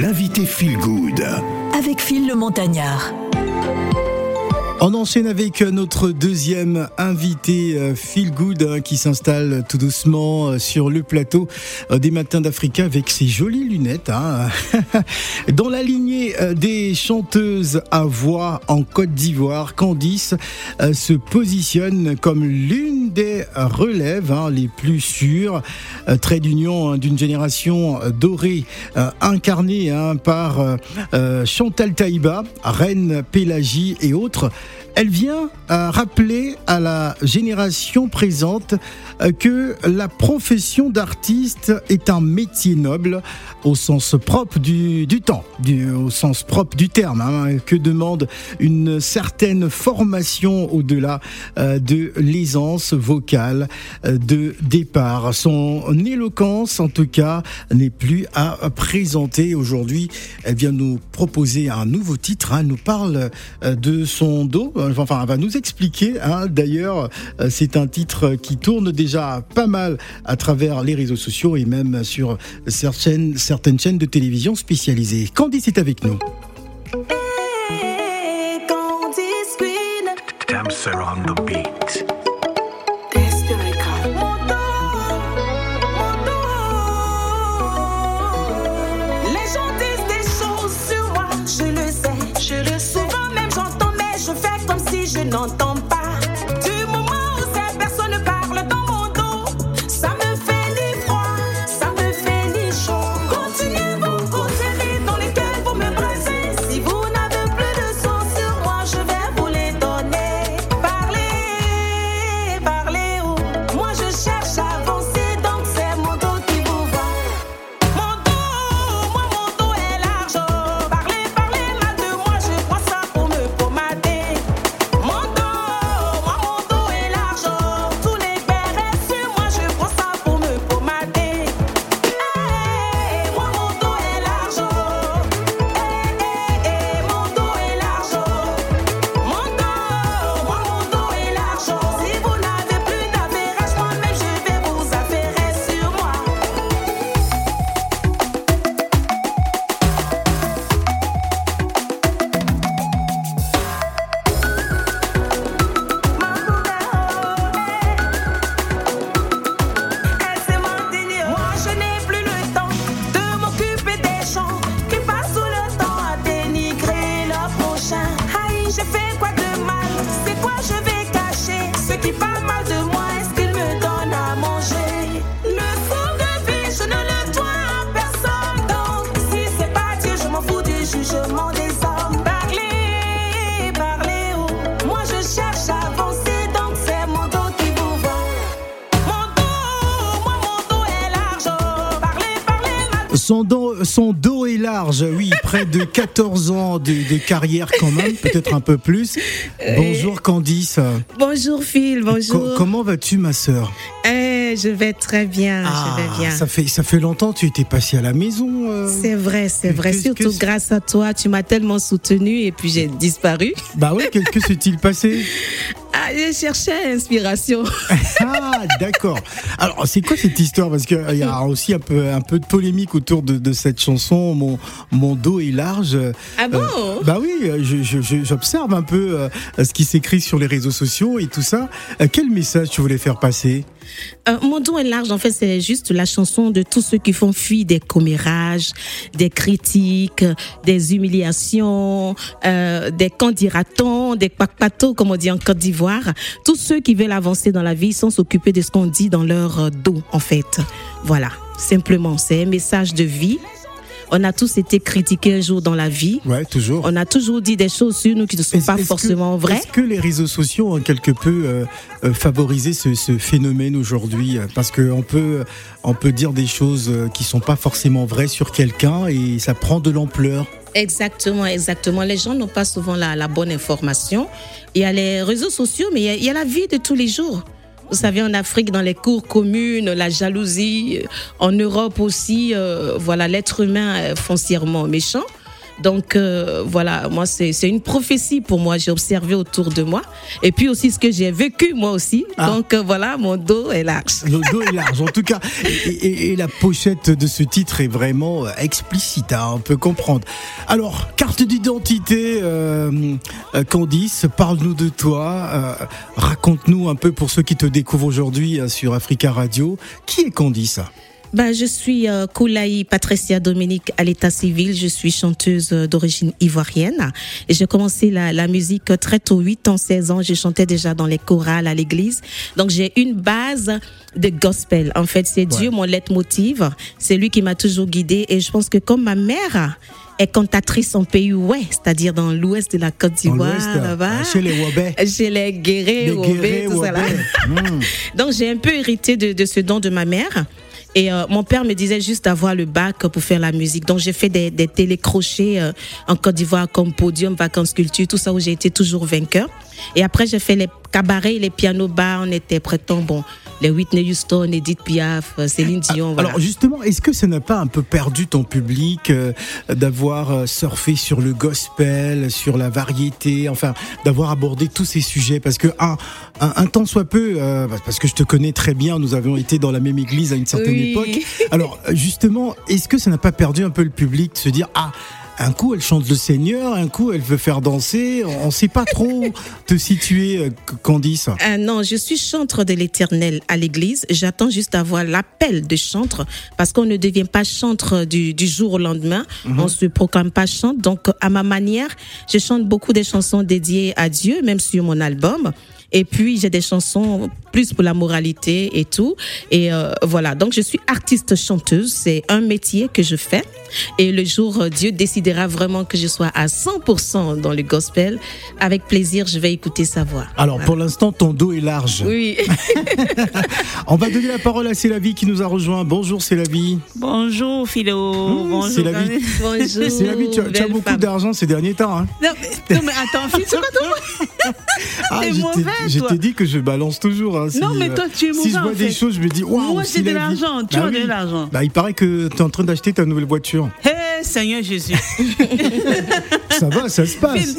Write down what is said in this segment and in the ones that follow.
L'invité Feel Good. Avec Phil le Montagnard. On enchaîne avec notre deuxième invité, euh, Phil Good, hein, qui s'installe tout doucement euh, sur le plateau euh, des Matins d'Africa avec ses jolies lunettes. Hein. Dans la lignée des chanteuses à voix en Côte d'Ivoire, Candice se positionne comme l'une des relèves hein, les plus sûres, trait d'union d'une génération dorée incarnée par Chantal Taïba, Reine Pélagie et autres. Elle vient euh, rappeler à la génération présente euh, que la profession d'artiste est un métier noble au sens propre du, temps, au sens propre du terme, hein, que demande une certaine formation au-delà euh, de l'aisance vocale de départ. Son éloquence, en tout cas, n'est plus à présenter aujourd'hui. Elle vient nous proposer un nouveau titre. Hein. Elle nous parle de son dos enfin, elle va nous expliquer. Hein. D'ailleurs, euh, c'est un titre qui tourne déjà pas mal à travers les réseaux sociaux et même sur certaines, certaines chaînes de télévision spécialisées. Candice est avec nous. N'entends pas. Son dos, son dos est large, oui, près de 14 ans de, carrière quand même, peut-être un peu plus. Bonjour Candice. Bonjour Phil, bonjour. comment vas-tu ma sœur? Eh, Je vais très bien, je ah, vais bien. Ça fait, ça fait longtemps, tu étais passé à la maison. Euh. C'est vrai, c'est vrai. Surtout grâce à toi, tu m'as tellement soutenu et puis j'ai disparu. Bah oui, que, que s'est-il passé? ah, je cherchais inspiration. ah, d'accord. Alors, c'est quoi cette histoire? Parce qu'il y a aussi un peu, un peu de polémique autour de, cette chanson. Mon, mon dos est large. Ah bon? euh, Bah oui, j'observe un peu euh, ce qui s'écrit sur les réseaux sociaux et tout ça. Euh, quel message tu voulais faire passer? Mon dos est large, en fait, c'est juste la chanson de tous ceux qui font fuir des commérages, des critiques, des humiliations, des candidatons, des papatos, comme on dit en Côte d'Ivoire tous ceux qui veulent avancer dans la vie sans s'occuper de ce qu'on dit dans leur euh, dos, en fait. Voilà, simplement, c'est un message de vie. On a tous été critiqués un jour dans la vie. Ouais, toujours. On a toujours dit des choses sur nous qui ne sont pas forcément vraies. Est-ce que les réseaux sociaux ont quelque peu euh, euh, favorisé ce, phénomène aujourd'hui? Parce qu'on peut, on peut dire des choses qui sont pas forcément vraies sur quelqu'un et ça prend de l'ampleur. Exactement, exactement. Les gens n'ont pas souvent la, bonne information. Il y a les réseaux sociaux, mais il y, a, la vie de tous les jours. Vous savez, en Afrique, dans les cours communes, la jalousie. En Europe aussi, euh, voilà, l'être humain est foncièrement méchant. Donc euh, voilà, moi c'est une prophétie pour moi. J'ai observé autour de moi et puis aussi ce que j'ai vécu moi aussi. Ah. Donc euh, voilà, mon dos est large. Le dos est large en tout cas. Et, la pochette de ce titre est vraiment euh, explicite, hein, on peut comprendre. Alors, carte d'identité, Candice, parle-nous de toi. Raconte-nous un peu pour ceux qui te découvrent aujourd'hui sur Africa Radio. Qui est Candice? Ben, je suis euh, Koulaï Patricia Dominique à l'état civil. Je suis chanteuse euh, d'origine ivoirienne. Et j'ai commencé la, la, musique très tôt, 8 ans, 16 ans. Je chantais déjà dans les chorales à l'église. Donc j'ai une base de gospel. En fait, c'est Dieu mon leitmotiv. C'est lui qui m'a toujours guidée. Et je pense que comme ma mère est cantatrice en pays ouest, c'est-à-dire dans l'ouest de la Côte d'Ivoire, là-bas. Chez les Wabais. Chez les Guérés, Wabais, tout ça là. Hmm. Donc j'ai un peu hérité de, de ce don de ma mère. Et euh, mon père me disait juste d'avoir le bac pour faire la musique. Donc j'ai fait des, des télécrochets euh, en Côte d'Ivoire comme Podium, Vacances Culture, tout ça où j'ai été toujours vainqueur. Et après j'ai fait les cabarets, les pianos bas, on était prétend bon les Whitney Houston, Edith Piaf, euh, Céline Dion. Voilà. Alors justement, est-ce que ça n'a pas un peu perdu ton public euh, d'avoir euh, surfé sur le gospel, sur la variété, enfin d'avoir abordé tous ces sujets? Parce que un, un, temps soit peu, parce que je te connais très bien, nous avions été dans la même église à une certaine époque. Alors justement, est-ce que ça n'a pas perdu un peu le public de se dire ah un coup elle chante le Seigneur, un coup elle veut faire danser. On ne sait pas trop te situer, euh, Candice. Euh, non, je suis chantre de l'Éternel à l'Église. J'attends juste avoir l'appel de chantre parce qu'on ne devient pas chantre du, jour au lendemain. Mhm. On se proclame pas chantre. Donc à ma manière, je chante beaucoup des chansons dédiées à Dieu, même sur mon album. Et puis j'ai des chansons plus pour la moralité et tout. Et euh, voilà, donc je suis artiste chanteuse. C'est un métier que je fais. Et le jour euh, Dieu décidera vraiment que je sois à 100% dans le gospel, avec plaisir, je vais écouter sa voix. Alors pour l'instant, ton dos est large. Oui. On va donner la parole à Célavie qui nous a rejoint. Bonjour Célavie. Bonjour Philo. Mmh, Bonjour. Célavie. Bonjour. Célavie, tu, tu as beaucoup d'argent ces derniers temps. Hein. Non, mais, non, mais attends, Philo, c'est pas tout. ah, mauvais. Je t'ai dit que je balance toujours. Hein, non, mais toi, tu es mauvais. Si je vois des choses, je me dis, waouh, Moi, j'ai de l'argent. Tu bah as de l'argent. Bah, il paraît que tu es en train d'acheter ta nouvelle voiture. Seigneur Jésus. ça va, ça se passe.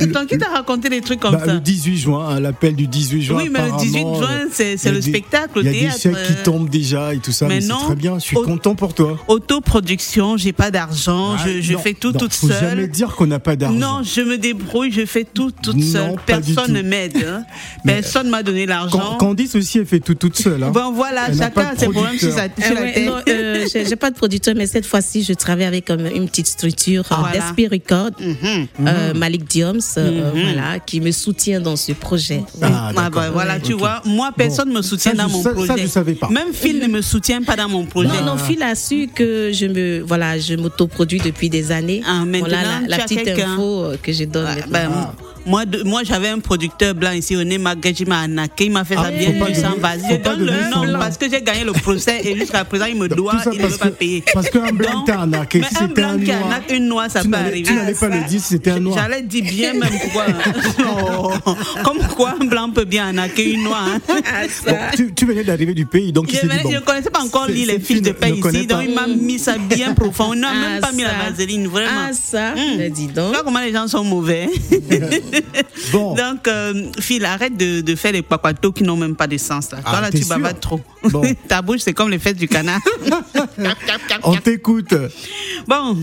Attends, qui t'a raconté des trucs comme bah, ça Le 18 juin, hein, l'appel du 18 juin. Oui, mais le 18 juin, c'est le spectacle, Il y a des chèques qui tombent déjà et tout ça. Mais, c'est très bien. Je suis content pour toi. Autoproduction, j'ai pas d'argent. je, je fais tout toute seule. Faut jamais dire qu'on n'a pas d'argent. Non, je me débrouille, je fais tout toute seule. Personne ne m'aide. Hein. Personne m'a donné l'argent. Candice aussi, elle fait tout toute seule. Hein. Bon, voilà, chacun a ses problèmes sur, sa, sur la tête. Non, euh, j'ai pas de producteur, mais cette fois-ci, je travaille avec une petite structure ah, voilà. Record, mhm. euh, Malik Dioms, euh, mhm. voilà, qui me soutient dans ce projet. Ah, ah bah, voilà, tu vois, moi, personne ne me soutient dans mon projet. Ça, je savais pas. Même Phil ne me soutient pas dans mon projet. Non, non, Phil a su que je me, voilà, je m'autoproduis depuis des années. Ah, voilà la, la petite info que je donne. Ben, moi, moi j'avais un producteur blanc ici, au Magajima Anake, il m'a fait ça ah, bien, du sang vas-y. Non, parce que j'ai gagné le procès et jusqu'à présent, il me doit, il ne veut pas payer. Parce qu'un blanc t'a arnaqué, si c'était un noir. une noix, ça peut arriver. Tu n'allais pas le dire si c'était un noir. J'allais dire bien même quoi. Oh, comme quoi un blanc peut bien arnaquer une noix. Hein. Ah, tu, venais d'arriver du pays, donc il Je ne connaissais pas encore lire les fiches de paie ici, donc il m'a mis ça bien profond. Il n'a même pas mis la vaseline, vraiment. Ah ça, hmm. dis donc. comment les gens sont mauvais. Bon. Donc, euh, Phil, arrête de, de faire des paquatos qui n'ont même pas de sens. Là. Toi, ah, là, tu bavades trop. Ta bouche, c'est comme les fesses du canard. On t'écoute. Bon.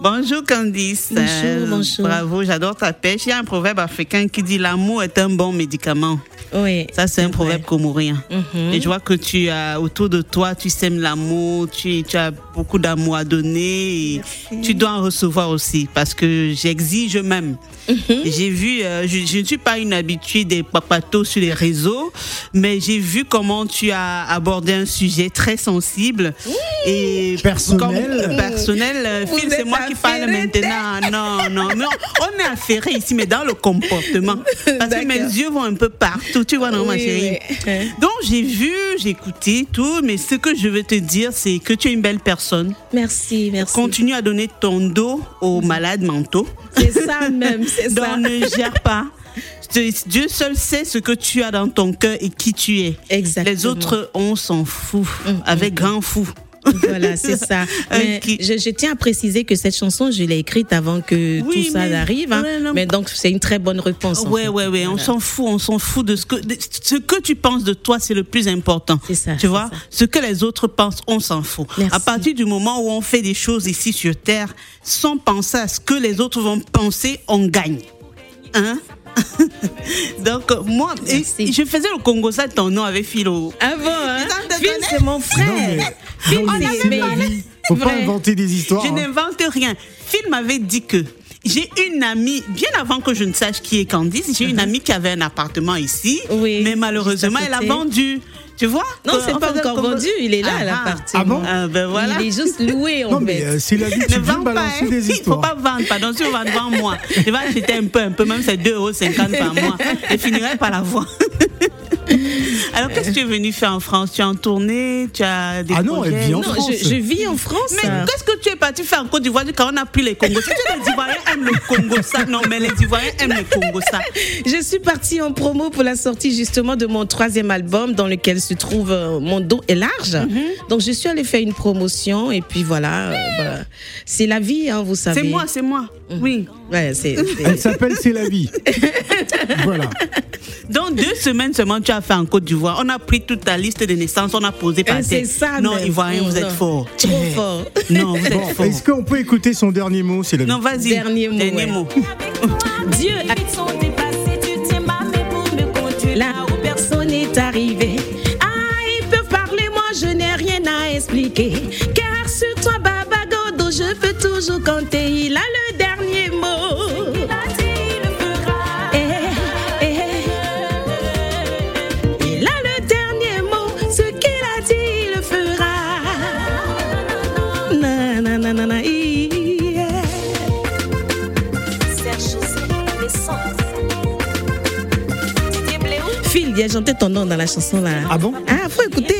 Bonjour Candice. Bonjour, bonjour. Bravo, j'adore ta pêche. Il y a un proverbe africain qui dit l'amour est un bon médicament. Oui. Ça, c'est un proverbe comorien. Mhm. Et je vois que tu as autour de toi, tu sèmes l'amour, tu, tu, as beaucoup d'amour à donner. Et tu dois en recevoir aussi parce que j'exige même. Mhm. J'ai vu, euh, je, ne suis pas une habituée des papatos sur les réseaux, mais j'ai vu comment tu as abordé un sujet très sensible et personnel. personnel. Euh, Phil, c'est moi qui parle maintenant. Non, non, non. On est affairé ici, mais dans le comportement. Parce que mes yeux vont un peu partout tu vois, non, ma chérie. Donc, j'ai vu, j'ai écouté tout, mais ce que je veux te dire, c'est que tu es une belle personne. Merci, merci. Continue à donner ton dos aux malades mentaux. C'est ça même, c'est ça. Donc, ne gère pas. Dieu seul sait ce que tu as dans ton cœur et qui tu es. Exactement. Les autres, on s'en fout, mm, avec grand fou. Voilà, c'est ça. Mais je, je, tiens à préciser que cette chanson, je l'ai écrite avant que tout ça arrive. Hein. mais donc, c'est une très bonne réponse. Ouais, ouais, ouais. On s'en fout, on s'en fout de ce que, ce que tu penses de toi, c'est le plus important. C'est ça. Tu vois, ce que les autres pensent, on s'en fout. Merci. À partir du moment où on fait des choses ici sur Terre, sans penser à ce que les autres vont penser, on gagne. Hein? Donc, moi, je faisais le Congo, ça, ton nom avec Philo. Ah bon, hein? Phil, c'est mon frère. Phil, c'est Faut pas inventer des histoires. Je hein. n'invente rien. Phil m'avait dit que j'ai une amie, bien avant que je ne sache qui est Candice, j'ai une amie qui avait un appartement ici, oui, mais malheureusement, elle a vendu. Tu vois? Non, c'est pas encore vendu, il est là, ah, l'appartement. Ah bon? Ah, ben voilà. Il est juste loué, en non, fait. mais euh, c'est la vie, tu viens balancer hein. des Il histoires. faut pas vendre, pardon, si on vend devant moi, je vais acheter un peu, un peu, même c'est 2,50 euros par mois. Je finirai par la voir. Alors, qu'est-ce que tu es venu faire en France? Tu es en tournée? Tu as des Ah non, projets? elle vit en Non, France. je, je vis en France. Mais qu'est-ce que tu es parti faire en Côte d'Ivoire? Quand on n'a plus les Congos Aiment le Congo, ça, non, mais les Ivoiriens aiment le Congo, ça. Je suis partie en promo pour la sortie justement de mon troisième album dans lequel se trouve euh, Mon dos est large. Donc je suis allée faire une promotion et puis voilà. euh, bah, c'est la vie, hein, vous savez. C'est moi, c'est moi. Oui. Ouais, c'est- c'est- Elle s'appelle C'est la vie. voilà. Dans deux semaines seulement, tu as fait en Côte d'Ivoire. On a pris toute ta liste de naissances, on a posé par c'est terre. ça, Non. Ivoirien, vous Non, êtes fort. Trop fort. Non, vous Bon, êtes fort. est-ce qu'on peut écouter son dernier mot C'est la vie? Non, vas-y. Dernier mot, ouais. mot. Dieu a... Là où personne n'est arrivé. Ah, ils peuvent parler, moi je n'ai rien à expliquer. Car sur toi, Baba Godo, je peux toujours compter. Il a le Phil, il a chanté ton nom dans la chanson là. Ah bon? Ah, faut écouter.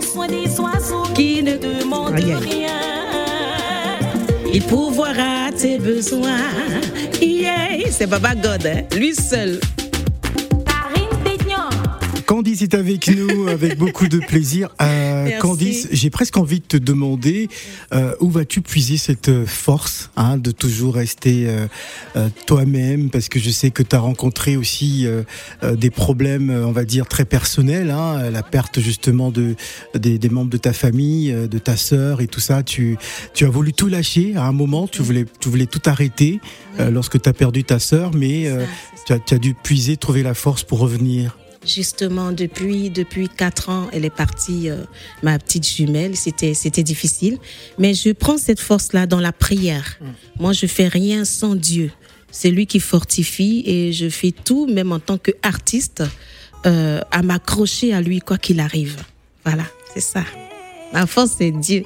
Soin des oiseaux Qui ne demande Aïe, aïe. rien. Il pourvoira tes besoins. Yeah, c'est Baba God, hein, lui seul. Candice est avec nous avec beaucoup de plaisir. Euh, Merci. Candice, j'ai presque envie de te demander euh, où vas-tu puiser cette euh, force hein, de toujours rester euh, euh, toi-même? Parce que je sais que tu as rencontré aussi euh, euh, des problèmes, on va dire, très personnels, hein, la perte justement de, des, des membres de ta famille, de ta sœur et tout ça. Tu, tu as voulu tout lâcher à un moment, tu voulais, tu voulais tout arrêter euh, lorsque tu as perdu ta sœur, mais euh, tu, as, tu as dû puiser, trouver la force pour revenir. Justement, depuis depuis quatre ans, elle est partie, euh, ma petite jumelle. C'était c'était difficile, mais je prends cette force là dans la prière. Moi, je fais rien sans Dieu. C'est lui qui fortifie et je fais tout, même en tant qu'artiste, euh, à m'accrocher à lui quoi qu'il arrive. Voilà, c'est ça. Ma force, c'est Dieu.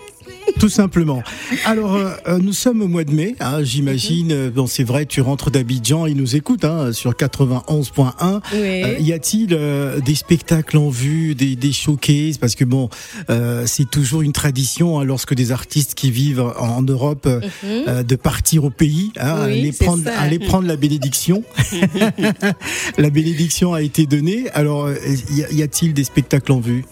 Tout simplement. Alors, euh, euh, nous sommes au mois de mai, hein, j'imagine. Euh, Bon, c'est vrai, tu rentres d'Abidjan, ils nous écoutent hein, sur 91.1. Oui. Euh, y a-t-il euh, des spectacles en vue, des, des showcases? Parce que bon, euh, c'est toujours une tradition hein, lorsque des artistes qui vivent en, en Europe euh, euh, de partir au pays, Mhm. Oui, aller prendre, ça. aller prendre la bénédiction. la bénédiction a été donnée. Alors, euh, y a-t-il des spectacles en vue?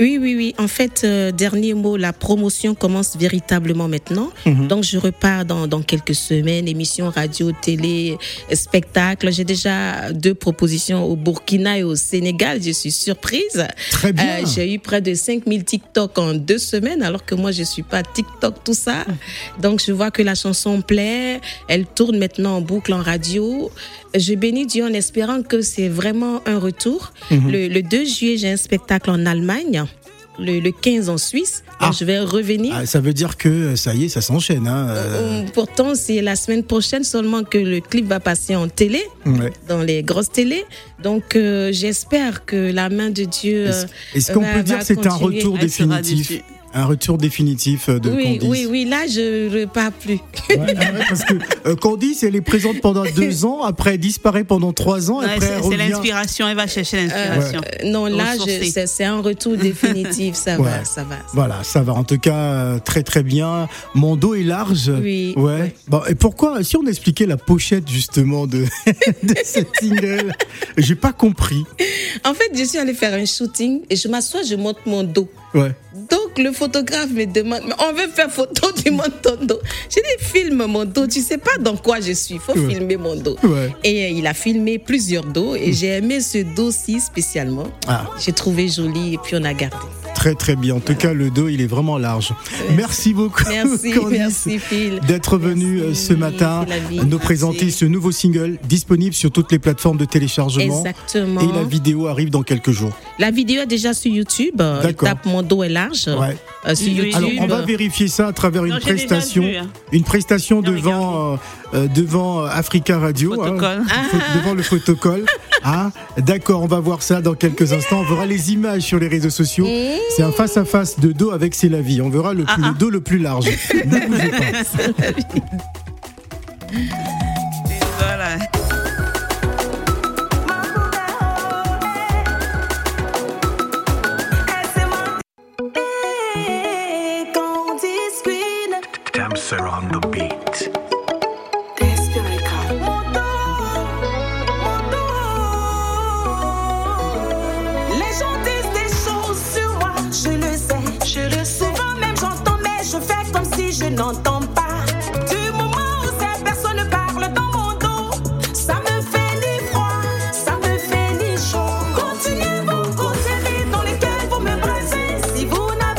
Oui, oui, oui. En fait, euh, dernier mot, la promotion commence véritablement maintenant. Donc, je repars dans, dans quelques semaines, émissions radio, télé, spectacle. J'ai déjà deux propositions au Burkina et au Sénégal. Je suis surprise. Très bien. Euh, J'ai eu près de 5000 TikTok en deux semaines, alors que moi, je suis pas TikTok, tout ça. Donc, je vois que la chanson plaît. Elle tourne maintenant en boucle en radio. Je bénis Dieu en espérant que c'est vraiment un retour. Le, le 2 juillet, j'ai un spectacle en Allemagne. Le, le 15 en Suisse. Donc, Ah. je vais revenir. Ah, ça veut dire que euh, ça y est, ça s'enchaîne. Hein. euh, Pourtant, c'est la semaine prochaine seulement que le clip va passer en télé, ouais. dans les grosses télés. Donc, euh, j'espère que la main de Dieu. Est-ce qu'on peut dire que c'est un retour définitif? Un retour définitif euh, de oui, Candice oui, oui, là, je ne repars plus. Ouais, ouais, parce que euh, Candice, elle est présente pendant deux ans, après elle disparaît pendant trois ans, Ouais, après c'est l'inspiration, elle va chercher l'inspiration. Euh, non, là, c'est c'est un retour définitif. Ça Ouais. va, ça va. Voilà, ça va en tout cas euh, très très bien. Mon dos est large. Oui. Ouais. Bon, et pourquoi, si on expliquait la pochette justement de, de cette single, j'ai pas compris. En fait, je suis allée faire un shooting et je m'assois, je monte mon dos. Ouais. Donc le photographe me demande, Mais on veut faire photo, montes ton dos. J'ai dit, filme mon dos, tu sais pas dans quoi je suis, il faut Ouais. filmer mon dos. Ouais. Et euh, il a filmé plusieurs dos et j'ai aimé ce dos-ci spécialement. Ah, J'ai trouvé joli et puis on a gardé. très très bien. En tout cas, le dos, il est vraiment large. Merci beaucoup, Merci, merci Phil. d'être venu euh, ce matin nous Merci. présenter ce nouveau single disponible sur toutes les plateformes de téléchargement. Exactement. Et la vidéo arrive dans quelques jours. La vidéo est déjà sur YouTube. Euh, D'accord. Tape mon dos est large. Ouais. Euh, sur YouTube. Alors, on va vérifier ça à travers une Non, j'ai déjà prestation, vu, hein. une prestation devant, euh, devant Africa Radio, Protocole. hein, faut- devant le protocole. Hein D'accord, on va voir ça dans quelques instants. On verra les images sur les réseaux sociaux. C'est un face à face de dos avec C'est la vie. On verra le, Ah, le ah. dos le plus large. ne bougez pas.